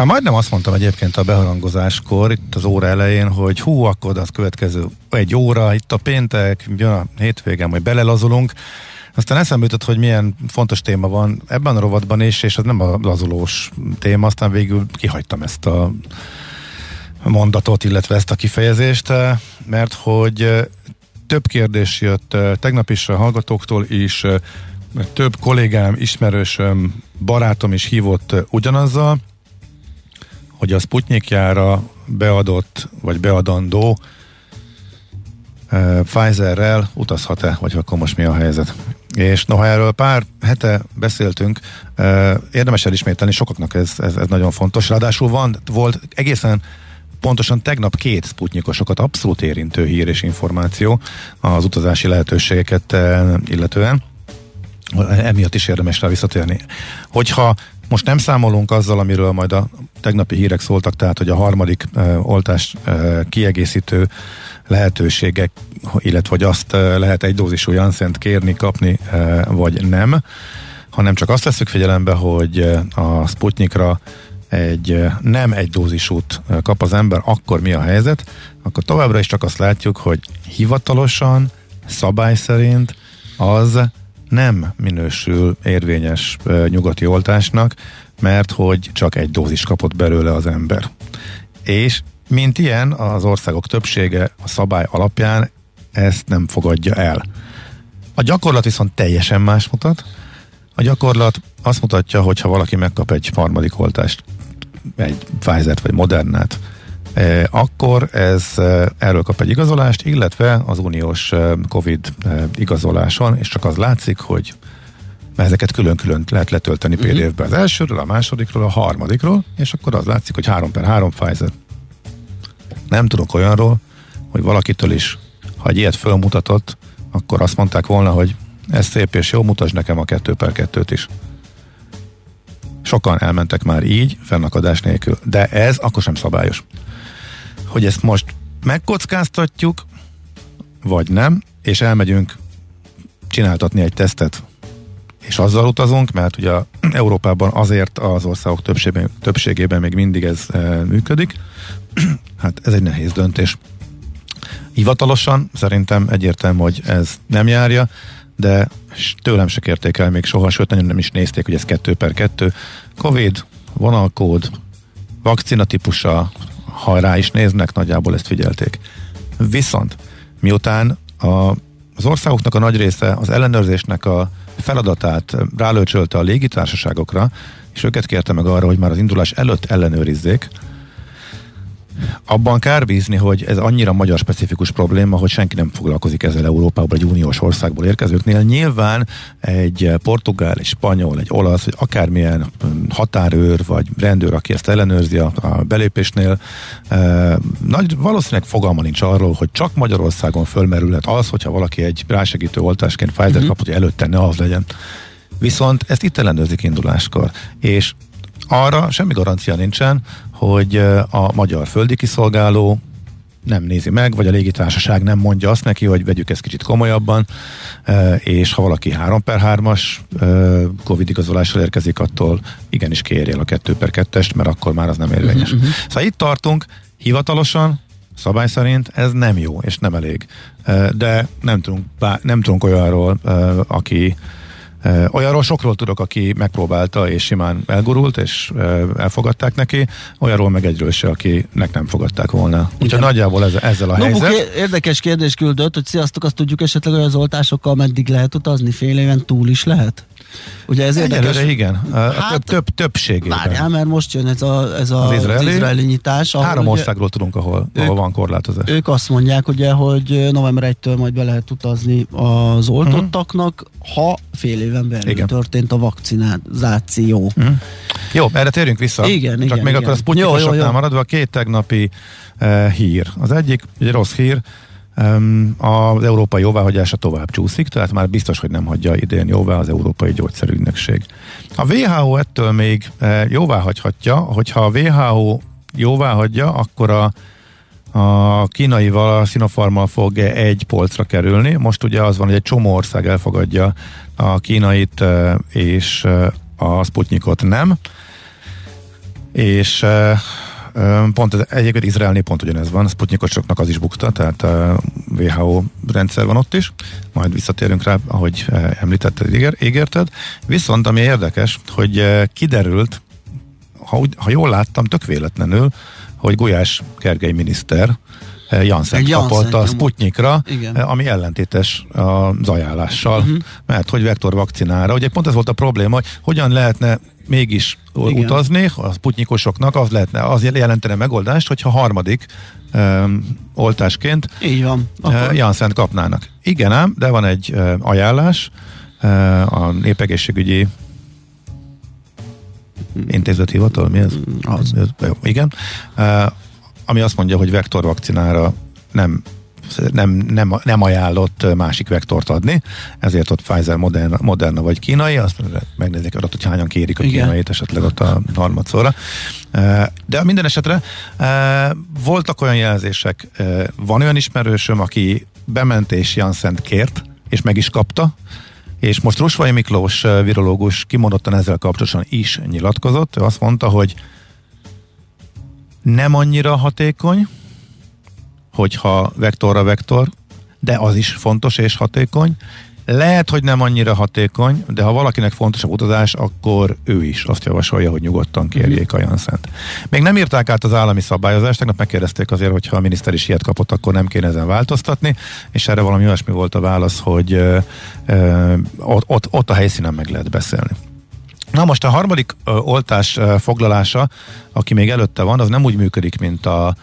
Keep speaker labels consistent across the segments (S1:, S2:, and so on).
S1: Már majdnem azt mondtam egyébként a beharangozáskor, itt az óra elején, hogy hú, akkor az következő egy óra, itt a péntek, jön a hétvégen, majd belelazulunk. Aztán eszembe jutott, hogy milyen fontos téma van ebben a rovatban is, és az nem a lazulós téma, aztán végül kihagytam ezt a mondatot, illetve ezt a kifejezést, mert hogy több kérdés jött tegnap is a hallgatóktól is, több kollégám, ismerősöm, barátom is hívott ugyanazzal, hogy a Sputnikjára beadott, vagy beadandó uh, Pfizerrel utazhat-e, vagy akkor most mi a helyzet. És noha erről pár hete beszéltünk, uh, érdemes elismételni, sokaknak ez, ez, ez nagyon fontos. Ráadásul van, volt egészen pontosan tegnap két sputnikosokat abszolút érintő hír és információ az utazási lehetőségeket uh, illetően. Emiatt is érdemes rá visszatérni. Hogyha most nem számolunk azzal, amiről majd a tegnapi hírek szóltak, tehát hogy a harmadik uh, oltás uh, kiegészítő lehetőségek, illetve hogy azt uh, lehet egy dózisú Janszent kérni, kapni, uh, vagy nem, hanem csak azt veszük figyelembe, hogy a Sputnikra egy nem egy dózisút kap az ember, akkor mi a helyzet? Akkor továbbra is csak azt látjuk, hogy hivatalosan, szabály szerint az nem minősül érvényes nyugati oltásnak, mert hogy csak egy dózis kapott belőle az ember. És mint ilyen, az országok többsége a szabály alapján ezt nem fogadja el. A gyakorlat viszont teljesen más mutat. A gyakorlat azt mutatja, hogy ha valaki megkap egy harmadik oltást, egy pfizer vagy Modernát, akkor ez erről kap egy igazolást, illetve az uniós Covid igazoláson, és csak az látszik, hogy ezeket külön-külön lehet letölteni uh-huh. Mhm. PDF-be az elsőről, a másodikról, a harmadikról, és akkor az látszik, hogy 3 per 3 Pfizer. Nem tudok olyanról, hogy valakitől is, ha egy ilyet fölmutatott, akkor azt mondták volna, hogy ez szép és jó, mutasd nekem a 2 per 2-t is. Sokan elmentek már így, fennakadás nélkül, de ez akkor sem szabályos hogy ezt most megkockáztatjuk, vagy nem, és elmegyünk csináltatni egy tesztet, és azzal utazunk, mert ugye Európában azért az országok többségében, többségében még mindig ez e, működik. hát ez egy nehéz döntés. Hivatalosan szerintem egyértelmű, hogy ez nem járja, de tőlem se kérték el még soha, sőt nagyon nem is nézték, hogy ez 2 per 2. Covid, vonalkód, vakcina típusa, ha rá is néznek, nagyjából ezt figyelték. Viszont miután a, az országoknak a nagy része az ellenőrzésnek a feladatát rálőcsölte a légitársaságokra, és őket kérte meg arra, hogy már az indulás előtt ellenőrizzék, abban kár bízni, hogy ez annyira magyar specifikus probléma, hogy senki nem foglalkozik ezzel Európából, egy uniós országból érkezőknél. Nyilván egy portugál, egy spanyol, egy olasz, vagy akármilyen hm, határőr, vagy rendőr, aki ezt ellenőrzi a, a belépésnél, e, nagy, valószínűleg fogalma nincs arról, hogy csak Magyarországon fölmerülhet az, hogyha valaki egy rásegítő oltásként Pfizer uh-huh. kapott, hogy előtte ne az legyen. Viszont ezt itt ellenőrzik induláskor. És arra semmi garancia nincsen, hogy a magyar földi kiszolgáló nem nézi meg, vagy a légitársaság nem mondja azt neki, hogy vegyük ezt kicsit komolyabban, és ha valaki 3 per 3-as Covid igazolással érkezik, attól igenis kérje el a 2 per 2-est, mert akkor már az nem érvényes. Uh-huh. Szóval itt tartunk, hivatalosan, szabály szerint ez nem jó, és nem elég. De nem tudunk, nem tudunk olyanról, aki Olyanról sokról tudok, aki megpróbálta és simán elgurult, és elfogadták neki, olyanról meg egyről se, akinek nem fogadták volna. Úgyhogy nagyjából ez, ezzel a Nobuk helyzet.
S2: érdekes kérdés küldött, hogy sziasztok, azt tudjuk esetleg, hogy az oltásokkal meddig lehet utazni? Fél éven túl is lehet? Ugye ez
S1: Egyelőre
S2: érdekes.
S1: igen. Hát, több, több, többségében.
S2: Várjál, mert most jön ez a, ez a
S1: Az
S2: az
S1: izraeli?
S2: izraeli, izraeli nyitás. ahol
S1: Három országról tudunk, ahol,
S2: ők-
S1: ahol van korlátozás.
S2: Ők azt mondják, ugye, hogy november 1-től majd be lehet utazni az oltottaknak, ha fél éven belül
S1: Igen.
S2: történt a vakcinizáció.
S1: Mhm. Jó, erre térjünk vissza.
S2: Igen,
S1: Csak
S2: igen,
S1: még
S2: igen.
S1: akkor a Sputnikosoknál maradva a két tegnapi uh, hír. Az egyik, egy rossz hír, az európai jóváhagyása tovább csúszik, tehát már biztos, hogy nem hagyja idén jóvá az Európai Gyógyszerügynökség. A WHO ettől még uh, jóvá hagyhatja, hogyha a WHO jóvá hagyja, akkor a a kínaival, a Sinopharmal fog egy polcra kerülni. Most ugye az van, hogy egy csomó ország elfogadja a kínait, eh, és eh, a Sputnikot nem. És eh, eh, pont ez, egyébként Izraelnél pont ugyanez van, Sputnikosoknak az is bukta, tehát WHO rendszer van ott is, majd visszatérünk rá, ahogy említetted, ígér, ígérted. Viszont ami érdekes, hogy kiderült, ha, úgy, ha jól láttam, tök véletlenül, hogy Gulyás Gergely miniszter Janssen
S2: Egy Janssent
S1: kapott a. Sputnikra,
S2: Igen.
S1: eh, ami ellentétes az ajánlással, uh-huh. mert hogy vektor vakcinára, ugye pont ez volt a probléma, hogy hogyan lehetne mégis
S2: Igen.
S1: Utazni a sputnikosoknak, az lehetne, az jelentene megoldást, hogyha harmadik um, oltásként
S2: Így van.
S1: Akkor...
S2: Akkor,
S1: Janssen kapnának. Igen ám, de van egy ajánlás a népegészségügyi intézethivatal, mi ez?
S2: Az.
S1: Igen. Ami azt mondja, hogy vektorvakcinára nem nem, nem, nem ajánlott másik vektort adni, ezért ott Pfizer, Moderna, Moderna vagy kínai, azt megnézik arra, hogy hányan kérik a
S2: Igen.
S1: kínait esetleg ott a harmadszorra. De minden esetre voltak olyan jelzések, van olyan ismerősöm, aki bement és Janssent kért, és meg is kapta, és most Rusvai Miklós virológus kimondottan ezzel kapcsolatosan is nyilatkozott. Ő azt mondta, hogy nem annyira hatékony, hogyha vektorra vektor, de az is fontos és hatékony. Lehet, hogy nem annyira hatékony, de ha valakinek fontos a utazás, akkor ő is azt javasolja, hogy nyugodtan kérjék a Janszent. Még nem írták át az állami szabályozást, tegnap megkérdezték azért, hogyha a miniszter is ilyet kapott, akkor nem kéne ezen változtatni, és erre valami olyasmi volt a válasz, hogy ö, ö, ott, ott, ott a helyszínen meg lehet beszélni. Na most a harmadik ö, oltás ö, foglalása, aki még előtte van, az nem úgy működik, mint a,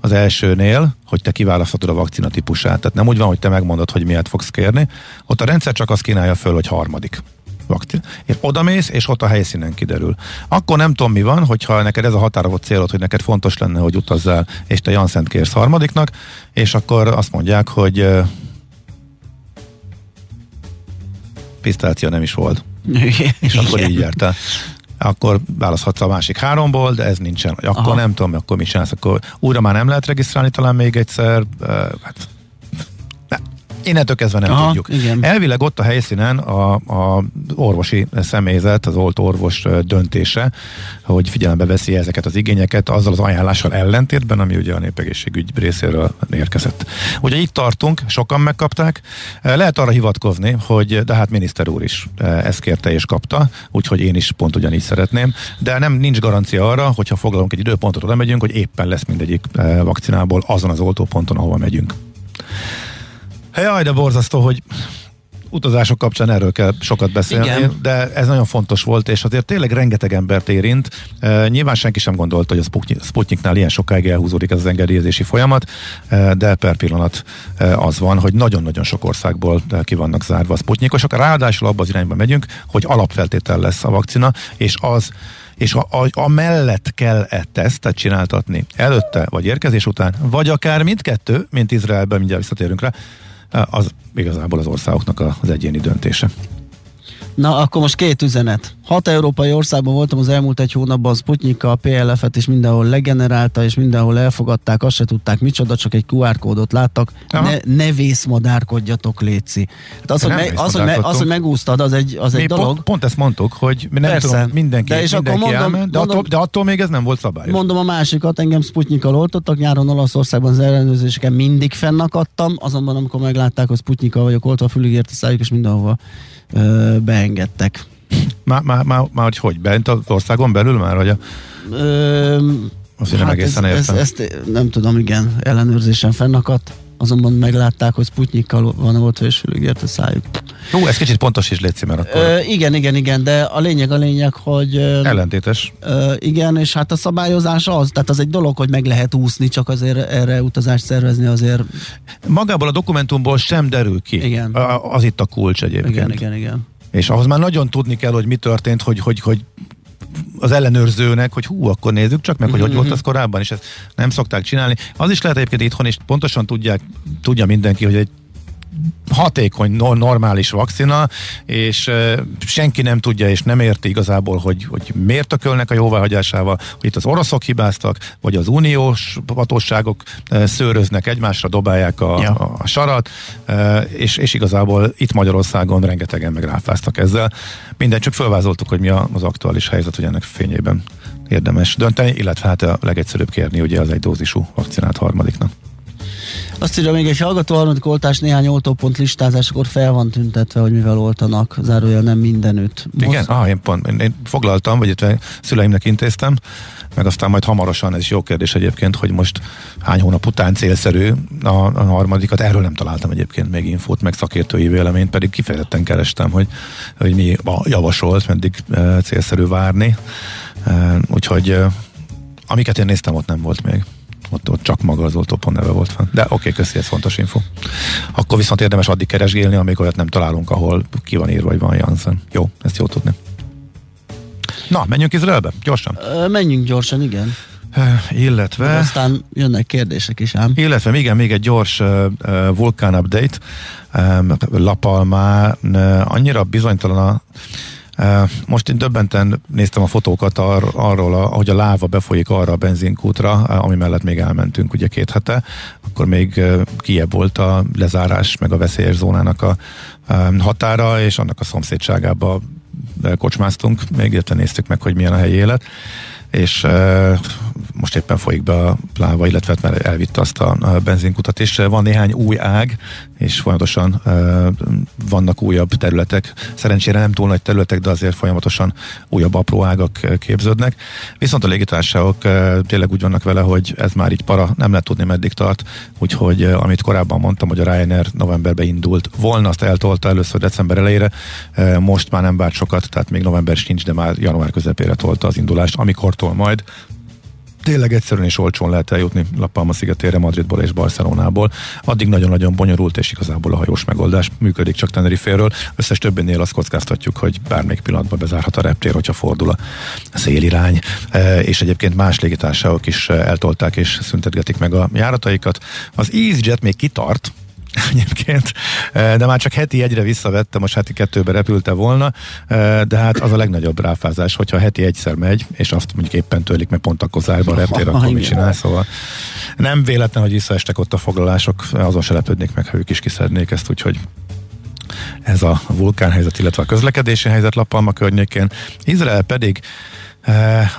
S1: az elsőnél, hogy te kiválaszthatod a vakcina típusát. Tehát nem úgy van, hogy te megmondod, hogy miért fogsz kérni. Ott a rendszer csak azt kínálja föl, hogy harmadik vakcina. És odamész, és ott a helyszínen kiderül. Akkor nem tudom, mi van, hogyha neked ez a határozott célod, hogy neked fontos lenne, hogy utazzál, és te Janszent kérsz harmadiknak, és akkor azt mondják, hogy ö, pisztácia nem is volt és akkor így jártál. Akkor választhatsz a másik háromból, de ez nincsen. Akkor
S2: Aha.
S1: Nem tudom, akkor mit csinálsz. Akkor újra már nem lehet regisztrálni talán még egyszer. Hát, innentől kezdve nem
S2: Aha,
S1: tudjuk.
S2: igen.
S1: Elvileg ott a helyszínen a, a orvosi személyzet, az olt orvos döntése, hogy figyelembe veszi ezeket az igényeket azzal az ajánlással ellentétben, ami ugye a népegészségügy részéről érkezett. Ugye itt tartunk, sokan megkapták. Eh, Lehet arra hivatkozni, hogy de hát miniszter úr is ezt kérte és kapta, úgyhogy én is pont ugyanígy szeretném, de nem nincs garancia arra, hogyha foglalunk egy időpontot, oda megyünk, hogy éppen lesz mindegyik vakcinából azon az oltóponton, ahova megyünk. Jaj, de borzasztó, hogy utazások kapcsán erről kell sokat beszélni,
S2: Igen.
S1: de ez nagyon fontos volt, és azért tényleg rengeteg embert érint. E, nyilván senki sem gondolta, hogy a Sputnik- Sputniknál ilyen sokáig elhúzódik ez az engedélyezési folyamat, e, de per pillanat e, az van, hogy nagyon-nagyon sok országból e, ki vannak zárva a Sputnikosok. Ráadásul abba az irányba megyünk, hogy alapfeltétel lesz a vakcina, és az és a, a, a mellett kell-e tesztet csináltatni előtte, vagy érkezés után, vagy akár mindkettő, mint Izraelben, mindjárt visszatérünk rá, az igazából az országoknak az egyéni döntése.
S2: Na, akkor most két üzenet. Hat európai országban voltam az elmúlt egy hónapban, Sputnika a PLF-et is mindenhol legenerálta, és mindenhol elfogadták, azt se tudták micsoda, csak egy QR kódot láttak.
S1: Aha.
S2: Ne, ne vészmadárkodjatok, Léci. Hát az, hogy, me, az, hogy, me, az, hogy megúsztad, az egy, az
S1: Mi
S2: egy dolog.
S1: pont, pont ezt mondtuk, hogy mi nem
S2: Persze.
S1: tudom, mindenki,
S2: De és akkor
S1: mindenki
S2: mondom-
S1: elment, de,
S2: mondom-
S1: attól, de attól még ez nem volt szabályos.
S2: Mondom a másikat, engem Sputnikkal oltottak, nyáron Olaszországban az ellenőrzéseken mindig fennakadtam, azonban amikor meglátták, hogy Sputnikkal vagyok oltva, fülig ért a szájuk, és mindenhova ö, beengedtek.
S1: Már, már, már, már hogy hogy? Bent az országon belül már, hogy a,
S2: Ö,
S1: azt hát nem egészen
S2: ez, ez,
S1: értem.
S2: ezt nem tudom, igen, ellenőrzésen fennakadt, azonban meglátták, hogy Sputnikkal van oltva, és fülig ért a szájuk.
S1: Jó, ez kicsit pontos is létszik, mert akkor... Ö,
S2: igen, igen, igen, de a lényeg a lényeg, hogy...
S1: Ellentétes.
S2: Ö, igen, és hát a szabályozás az, tehát az egy dolog, hogy meg lehet úszni, csak azért erre utazást szervezni azért...
S1: Magából a dokumentumból sem derül ki.
S2: Igen.
S1: A, az itt a kulcs egyébként.
S2: Igen, igen, igen.
S1: És ahhoz már nagyon tudni kell, hogy mi történt, hogy, hogy, hogy az ellenőrzőnek, hogy hú, akkor nézzük csak meg, hogy mm-hmm. hogy volt az korábban, és ezt nem szokták csinálni. Az is lehet egyébként itthon, és pontosan tudják, tudja mindenki, hogy egy hatékony, normális vakcina, és senki nem tudja és nem érti igazából, hogy, hogy miért tökölnek a jóváhagyásával, hogy itt az oroszok hibáztak, vagy az uniós hatóságok szőröznek egymásra, dobálják a, ja. a, sarat, és, és igazából itt Magyarországon rengetegen meg ráfáztak ezzel. Minden csak fölvázoltuk, hogy mi az aktuális helyzet, hogy ennek fényében érdemes dönteni, illetve hát a legegyszerűbb kérni ugye az egy dózisú vakcinát harmadiknak.
S2: Azt írja még egy hallgató harmadik oltás néhány oltópont listázásakor fel van tüntetve, hogy mivel oltanak, zárója nem mindenütt.
S1: Most... Igen, ah, én pont, én, foglaltam, vagy itt szüleimnek intéztem, meg aztán majd hamarosan, ez is jó kérdés egyébként, hogy most hány hónap után célszerű a, a harmadikat, erről nem találtam egyébként még infót, meg szakértői véleményt, pedig kifejezetten kerestem, hogy, hogy mi javasolt, meddig e, célszerű várni. E, úgyhogy e, amiket én néztem, ott nem volt még ott, ott csak maga az oltópont neve volt fenn. De oké, okay, köszi, ez fontos info. Akkor viszont érdemes addig keresgélni, amíg olyat nem találunk, ahol ki van írva, hogy van Janssen. Jó, ezt jó tudni. Na, menjünk Izraelbe, gyorsan.
S2: Ö, menjünk gyorsan, igen.
S1: Illetve... De
S2: aztán jönnek kérdések is ám.
S1: Illetve igen, még egy gyors uh, vulkán update. Um, Lapalmá uh, annyira bizonytalan a most én döbbenten néztem a fotókat ar- arról, ahogy a láva befolyik arra a benzinkútra, ami mellett még elmentünk ugye két hete, akkor még kiebb volt a lezárás, meg a veszélyes zónának a határa, és annak a szomszédságába kocsmáztunk, még illetve néztük meg, hogy milyen a helyi élet és most éppen folyik be a pláva, illetve hát már elvitte azt a benzinkutat, és van néhány új ág, és folyamatosan vannak újabb területek. Szerencsére nem túl nagy területek, de azért folyamatosan újabb apró ágak képződnek. Viszont a légitársaságok tényleg úgy vannak vele, hogy ez már így para, nem lehet tudni meddig tart, úgyhogy amit korábban mondtam, hogy a Ryanair novemberbe indult volna, azt eltolta először december elejére, most már nem várt sokat, tehát még november sincs, de már január közepére tolta az indulást, amikor majd tényleg egyszerűen és olcsón lehet eljutni La szigetére Madridból és Barcelonából. Addig nagyon-nagyon bonyolult, és igazából a hajós megoldás működik csak Tenerife-ről. Összes többinél azt kockáztatjuk, hogy bármelyik pillanatban bezárhat a reptér, hogyha fordul a szélirány. E, és egyébként más légitársaságok is eltolták és szüntetgetik meg a járataikat. Az EasyJet még kitart, egyébként, de már csak heti egyre visszavette, most heti kettőbe repülte volna, de hát az a legnagyobb ráfázás, hogyha heti egyszer megy, és azt mondjuk éppen törlik meg pont akkor zárba a reptér, akkor mit csinál, szóval. Nem véletlen, hogy visszaestek ott a foglalások, azon se lepődnék meg, ha ők is kiszednék ezt, úgyhogy ez a vulkánhelyzet, illetve a közlekedési helyzet Lapalma környékén. Izrael pedig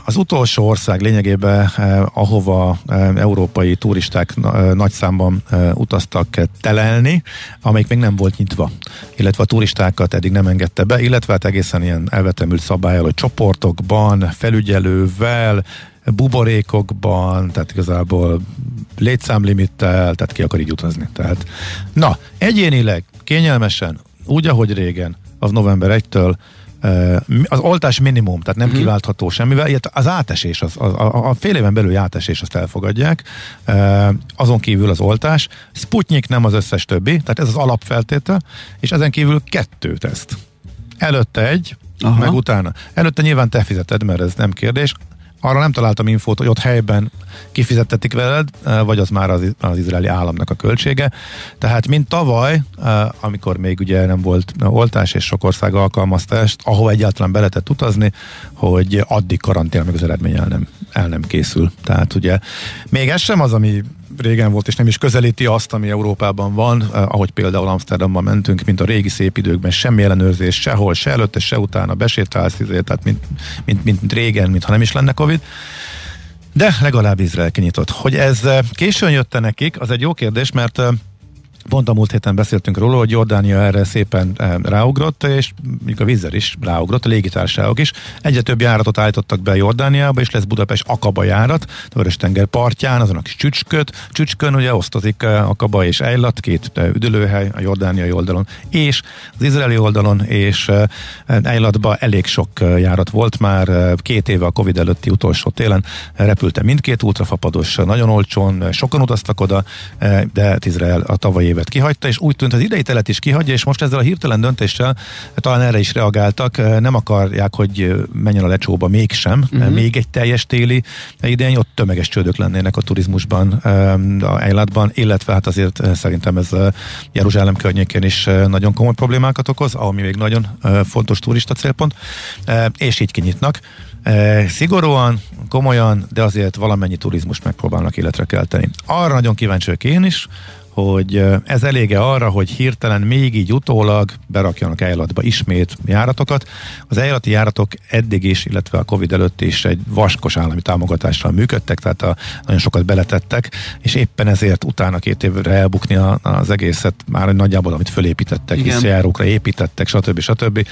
S1: az utolsó ország lényegében, eh, ahova eh, európai turisták nagy számban utaztak telelni, amelyik még nem volt nyitva, illetve a turistákat eddig nem engedte be, illetve hát egészen ilyen elvetemült szabályal, hogy csoportokban, felügyelővel, buborékokban, tehát igazából létszámlimittel, tehát ki akar így utazni. Tehát, na, egyénileg, kényelmesen, úgy, ahogy régen, az november 1-től az oltás minimum, tehát nem uh-huh. kiváltható semmivel, ilyet az átesés, az, a, a, a fél éven belül átesés azt elfogadják, azon kívül az oltás, Sputnik nem az összes többi, tehát ez az alapfeltétel, és ezen kívül kettő teszt. Előtte egy, Aha. meg utána. Előtte nyilván te fizeted, mert ez nem kérdés arra nem találtam infót, hogy ott helyben kifizettetik veled, eh, vagy az már az, az izraeli államnak a költsége. Tehát, mint tavaly, eh, amikor még ugye nem volt oltás, és sok ország alkalmazta ezt, ahol egyáltalán be lehetett utazni, hogy addig karantén, meg az eredmény el nem, el nem készül. Tehát ugye még ez sem az, ami régen volt, és nem is közelíti azt, ami Európában van, eh, ahogy például Amsterdamban mentünk, mint a régi szép időkben, semmi ellenőrzés sehol, se előtte, se utána, besétálsz, izé, tehát mint, mint, mint, mint régen, mintha nem is lenne Covid. De legalább Izrael kinyitott. Hogy ez eh, későn jött nekik, az egy jó kérdés, mert eh, Pont a múlt héten beszéltünk róla, hogy Jordánia erre szépen eh, ráugrott, és még a vízzel is ráugrott, a légitársaságok is. Egyre több járatot állítottak be Jordániába, és lesz Budapest Akaba járat, a Vörös-tenger partján, azon a kis csücsköt. Csücskön ugye osztozik eh, Akaba és Ejlat, két eh, üdülőhely a jordániai oldalon, és az izraeli oldalon, és Ejlatba elég sok járat volt már, két éve a Covid előtti utolsó télen repülte mindkét ultrafapados, nagyon olcsón, sokan utaztak oda, de Izrael a tavalyi évet kihagyta, és úgy tűnt, az idei telet is kihagyja, és most ezzel a hirtelen döntéssel talán erre is reagáltak, nem akarják, hogy menjen a lecsóba mégsem, uh-huh. még egy teljes téli idén, ott tömeges csődök lennének a turizmusban, a Eilatban, illetve hát azért szerintem ez Jeruzsálem környékén is nagyon komoly problémákat okoz, ami még nagyon fontos turista célpont, és így kinyitnak. Szigorúan, komolyan, de azért valamennyi turizmus megpróbálnak életre kelteni. Arra nagyon kíváncsi vagyok én is, hogy ez elége arra, hogy hirtelen még így utólag berakjanak eljáratba ismét járatokat. Az eljárati járatok eddig is, illetve a Covid előtt is egy vaskos állami támogatással működtek, tehát a, nagyon sokat beletettek, és éppen ezért utána két évre elbukni a, az egészet már nagyjából, amit fölépítettek, járókra építettek, stb. stb.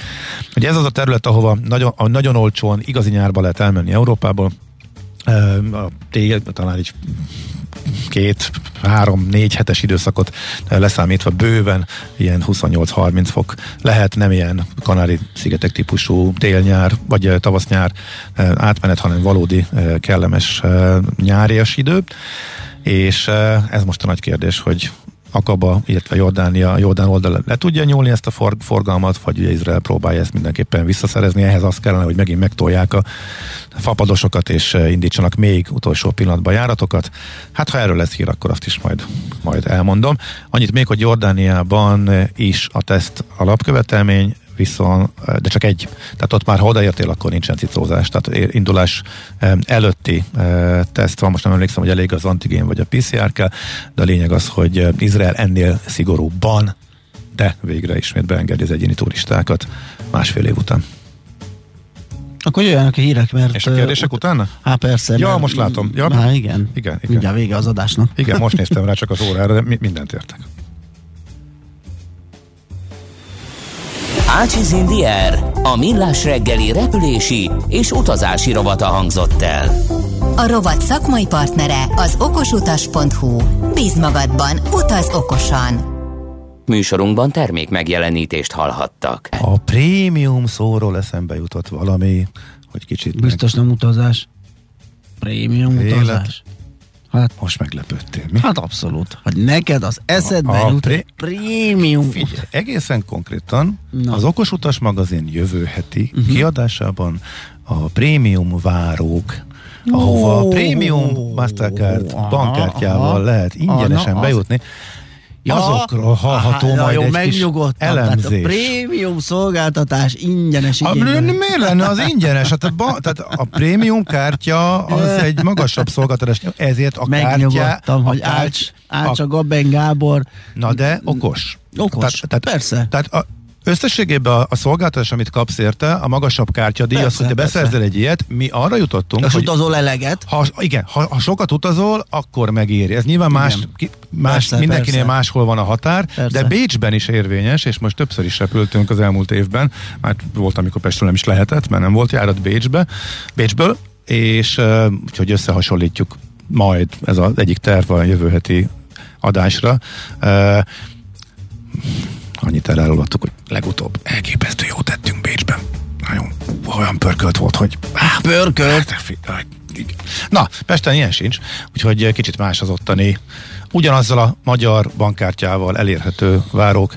S1: Ugye ez az a terület, ahova nagyon, nagyon olcsón, igazi nyárba lehet elmenni Európából, a tél, talán egy két, három, négy hetes időszakot leszámítva bőven ilyen 28-30 fok lehet, nem ilyen Kanári-szigetek típusú tél-nyár, vagy tavasz-nyár átmenet, hanem valódi kellemes nyárias idő. És ez most a nagy kérdés, hogy Akaba, illetve Jordánia, Jordán oldal le tudja nyúlni ezt a for, forgalmat, vagy ugye Izrael próbálja ezt mindenképpen visszaszerezni. Ehhez az kellene, hogy megint megtolják a fapadosokat, és eh, indítsanak még utolsó pillanatban járatokat. Hát ha erről lesz hír, akkor azt is majd, majd elmondom. Annyit még, hogy Jordániában is a teszt alapkövetelmény, viszont, de csak egy. Tehát ott már ha odaértél, akkor nincsen cicózás. Tehát indulás előtti teszt van, most nem emlékszem, hogy elég az antigén vagy a PCR kell, de a lényeg az, hogy Izrael ennél szigorúbban, de végre ismét beengedi az egyéni turistákat másfél év után.
S2: Akkor jöjjenek a hírek, mert...
S1: És a kérdések ut- utána?
S2: Hát persze.
S1: Ja, most látom. Ja,
S2: hát igen.
S1: Igen, igen.
S2: Mindjárt vége az adásnak.
S1: Igen, most néztem rá csak az órára, de mi- mindent értek.
S3: Ácsiz Indier, a millás reggeli repülési és utazási rovata hangzott el.
S4: A rovat szakmai partnere az okosutas.hu. Bíz magadban, utaz okosan!
S3: Műsorunkban termék megjelenítést hallhattak.
S1: A prémium szóról eszembe jutott valami, hogy kicsit...
S2: Biztos nem utazás. Prémium
S1: Élet.
S2: utazás.
S1: Hát most meglepődtél. Mi?
S2: Hát abszolút. Hogy neked az eszedbe
S1: A- a
S2: jut
S1: pré-
S2: prémium.
S1: Figyelj, egészen konkrétan
S2: Na.
S1: az Okos Utas magazin jövő heti uh-huh. kiadásában a prémium várók, ahova a prémium Mastercard bankkártyával lehet ingyenesen
S2: Ah,
S1: bejutni, azokról hallható
S2: Aha,
S1: majd
S2: jó,
S1: egy kis
S2: megnyugodtam. Tehát a
S1: elemzés.
S2: prémium szolgáltatás ingyenes
S1: A,
S2: igényben.
S1: miért lenne az ingyenes? Hát a, ba, tehát a prémium kártya az egy magasabb szolgáltatás, ezért a kártya...
S2: Megnyugodtam,
S1: a
S2: hogy
S1: kárty-
S2: Ács, Ács a Gaben Gábor.
S1: Na de okos.
S2: Okos, persze.
S1: Tehát a, összességében a, a szolgáltatás, amit kapsz érte, a magasabb kártyadíj, az,
S2: Persze,
S1: hogy te
S2: persze.
S1: beszerzel egy ilyet, mi arra jutottunk,
S2: És
S1: hogy
S2: utazol eleget.
S1: ha, igen, ha, ha sokat utazol, akkor megéri. Ez nyilván más, ki, más
S2: Persze,
S1: mindenkinél
S2: persze.
S1: máshol van a határ,
S2: Persze.
S1: de Bécsben is érvényes, és most többször is repültünk az elmúlt évben, már volt, amikor Pestről nem is lehetett, mert nem volt járat Bécsbe, Bécsből, és uh, úgyhogy összehasonlítjuk majd, ez az egyik terv a jövő heti adásra. Uh, annyit elárulottuk, hogy legutóbb elképesztő jót tettünk Bécsben. Nagyon olyan pörkölt volt, hogy áh,
S2: Pörkölt?
S1: Hát, igen. Na, Pesten ilyen sincs, úgyhogy kicsit más az ottani. Ugyanazzal a magyar bankkártyával elérhető várók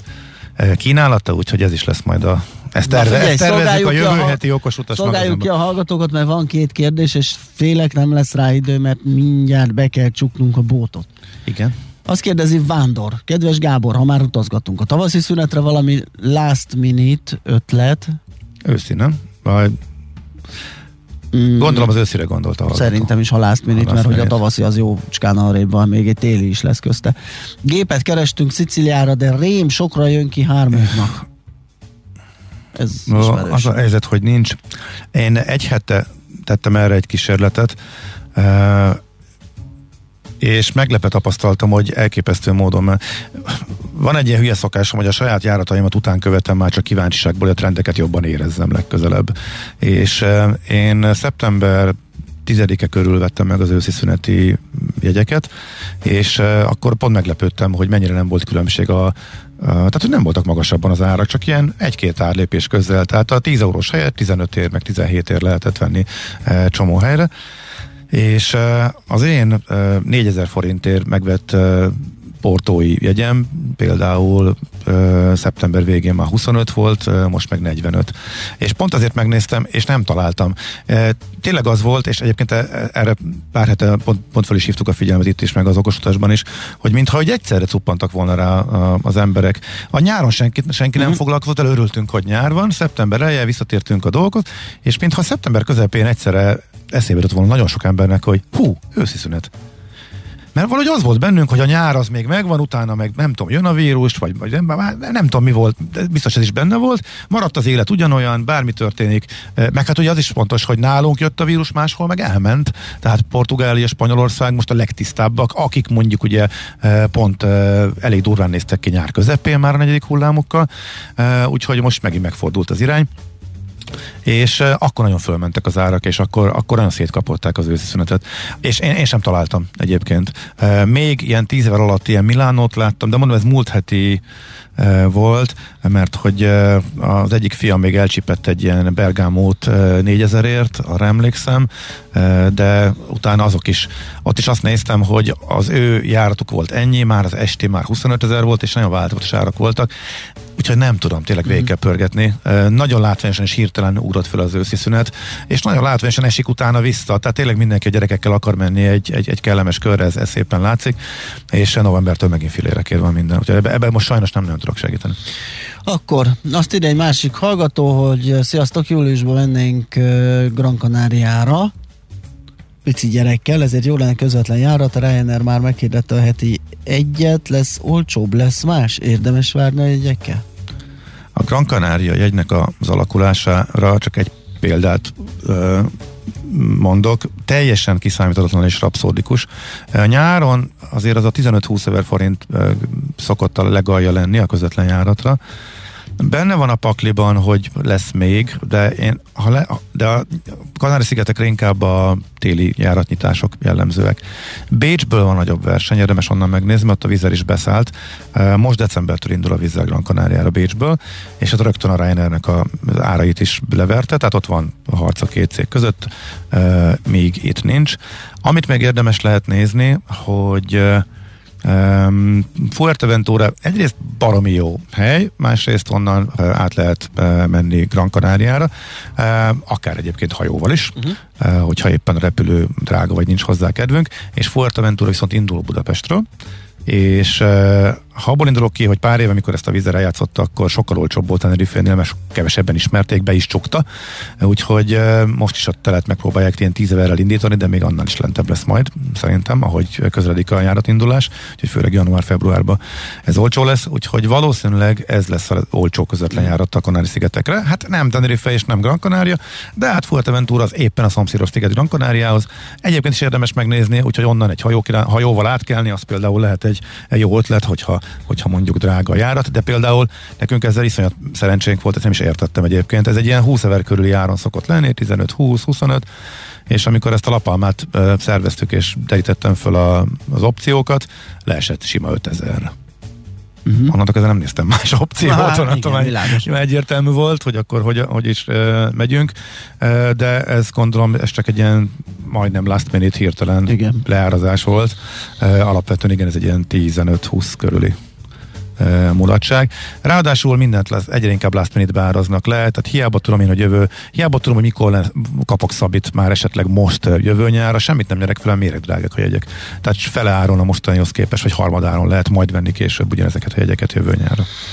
S1: eh, kínálata, úgyhogy ez is lesz majd a ezt, terve,
S2: figyelj,
S1: ezt tervezzük a jövő
S2: ha-
S1: heti okos utas
S2: Szolgáljuk ki a hallgatókat, mert van két kérdés, és félek nem lesz rá idő, mert mindjárt be kell csuknunk a bótot.
S1: Igen.
S2: Azt kérdezi Vándor, kedves Gábor, ha már utazgatunk, a tavaszi szünetre valami last minute ötlet?
S1: Őszi, nem? Vagy
S2: Mm,
S1: gondolom az őszire gondolt a hallgató.
S2: Szerintem is, ha last minute,
S1: Ha
S2: mert
S1: last
S2: hogy a
S1: minute.
S2: tavaszi az jó cskán arrébb van, még egy téli is lesz közte. Gépet kerestünk Sziciliára, de rém sokra jön ki hármunknak. Ez ismerős.
S1: az a helyzet, hogy nincs. Én egy hete tettem erre egy kísérletet, és meglepet tapasztaltam, hogy elképesztő módon, van egy ilyen hülye szokásom, hogy a saját járataimat után követem már csak kíváncsiságból, hogy a trendeket jobban érezzem legközelebb. És én szeptember tizedike körül vettem meg az őszi szüneti jegyeket, és akkor pont meglepődtem, hogy mennyire nem volt különbség a, tehát, hogy nem voltak magasabban az árak, csak ilyen egy-két árlépés közzel. Tehát a 10 eurós helyet 15 ér, meg 17 ér lehetett venni csomó helyre. És az én 4000 forintért megvett portói jegyem, például ö, szeptember végén már 25 volt, ö, most meg 45. És pont azért megnéztem, és nem találtam. E, tényleg az volt, és egyébként e, e, erre pár hete pont, pont fel is hívtuk a figyelmet itt is, meg az okosutasban is, hogy mintha hogy egyszerre cuppantak volna rá a, az emberek. A nyáron senki, senki nem uh-huh. foglalkozott, örültünk, hogy nyár van, szeptember eleje, visszatértünk a dolgot, és mintha szeptember közepén egyszerre eszébe jutott volna nagyon sok embernek, hogy hú, őszi szünet mert valahogy az volt bennünk, hogy a nyár az még megvan, utána meg nem tudom, jön a vírus, vagy, vagy nem, nem tudom mi volt, de biztos ez is benne volt. Maradt az élet ugyanolyan, bármi történik. Meg hát ugye az is fontos, hogy nálunk jött a vírus, máshol meg elment. Tehát Portugália, Spanyolország most a legtisztábbak, akik mondjuk ugye pont elég durván néztek ki nyár közepén már a negyedik hullámukkal, úgyhogy most megint megfordult az irány és akkor nagyon fölmentek az árak, és akkor, akkor nagyon szétkapották az őszi szünetet. És én, én sem találtam egyébként. Még ilyen tíz év alatt ilyen Milánót láttam, de mondom, ez múlt heti volt, mert hogy az egyik fiam még elcsipett egy ilyen Bergámót 4000ért, arra emlékszem, de utána azok is, ott is azt néztem, hogy az ő járatuk volt ennyi, már az esti már 25 ezer volt, és nagyon változatos árak voltak, úgyhogy nem tudom, tényleg végig kell pörgetni. Nagyon látványosan és hirtelen ugrott fel az őszi szünet, és nagyon látványosan esik utána vissza, tehát tényleg mindenki a gyerekekkel akar menni egy, egy, egy kellemes körre, ez, ez szépen látszik, és novembertől megint filére kér van minden, úgyhogy ebben ebbe most sajnos nem nagyon tudok segíteni.
S2: Akkor azt ide egy másik hallgató, hogy sziasztok, júliusban mennénk Gran Canaria-ra, pici gyerekkel, ezért jó lenne közvetlen járat, a Ryanair már meghirdette a heti egyet, lesz olcsóbb, lesz más, érdemes várni a jegyekkel?
S1: A Gran Canaria jegynek az alakulására csak egy példát ö, mondok, teljesen kiszámíthatatlan és rapszódikus. Nyáron azért az a 15-20 ezer forint szokott a legalja lenni a közvetlen járatra, Benne van a pakliban, hogy lesz még, de én, ha le, de a Kanári-szigetekre inkább a téli járatnyitások jellemzőek. Bécsből van nagyobb verseny, érdemes onnan megnézni, mert a vízer is beszállt. Most decembertől indul a vízzel Gran Canaria-ra Bécsből, és ott rögtön a Ryanairnek a árait is leverte, tehát ott van a harc a két cég között, míg itt nincs. Amit még érdemes lehet nézni, hogy Um, Fuerteventura egyrészt baromi jó hely, másrészt onnan uh, át lehet uh, menni Gran Canaria-ra, uh, akár egyébként hajóval is, uh-huh. uh, hogyha éppen a repülő drága vagy nincs hozzá kedvünk, és Fuerteventura viszont indul Budapestről, és ha abból indulok ki, hogy pár éve, amikor ezt a vízzel eljátszott, akkor sokkal olcsóbb volt Tenerife-nél, mert kevesebben ismerték, be is csukta, úgyhogy most is a telet megpróbálják ilyen tíz évvel indítani, de még annál is lentebb lesz majd, szerintem, ahogy közeledik a járatindulás, úgyhogy főleg január-februárban ez olcsó lesz, úgyhogy valószínűleg ez lesz az olcsó közvetlen járat a Kanári-szigetekre. Hát nem Tenerife és nem Gran Canaria, de hát Fuerteventura az éppen a szomszédos sziget Gran Canariához. Egyébként is érdemes megnézni, úgyhogy onnan egy hajó, hajóval átkelni, az például lehet egy, egy jó ötlet, hogyha, hogyha mondjuk drága a járat, de például nekünk ezzel iszonyat szerencsénk volt, ezt nem is értettem egyébként. Ez egy ilyen 20 ezer körüli áron szokott lenni, 15-20-25, és amikor ezt a lapalmát szerveztük és derítettem föl a, az opciókat, leesett sima 5000 Uh-huh. Onnantól kezdve nem néztem más opciót, onnantól
S2: igen,
S1: már
S2: világos.
S1: egyértelmű volt, hogy akkor hogy, hogy is uh, megyünk, uh, de ez gondolom, ez csak egy ilyen majdnem last minute hirtelen
S2: Igen.
S1: leárazás volt. Uh, alapvetően igen, ez egy ilyen 15-20 körüli uh, mulatság. Ráadásul mindent lesz, egyre inkább last minute beáraznak le, tehát hiába tudom én, hogy jövő, hiába tudom, hogy mikor lesz, kapok szabit már esetleg most jövő nyára, semmit nem nyerek fel, miért drágák a jegyek. Tehát fele áron a mostanihoz képest, vagy harmadáron lehet majd venni később ugyanezeket a jegyeket jövő nyára.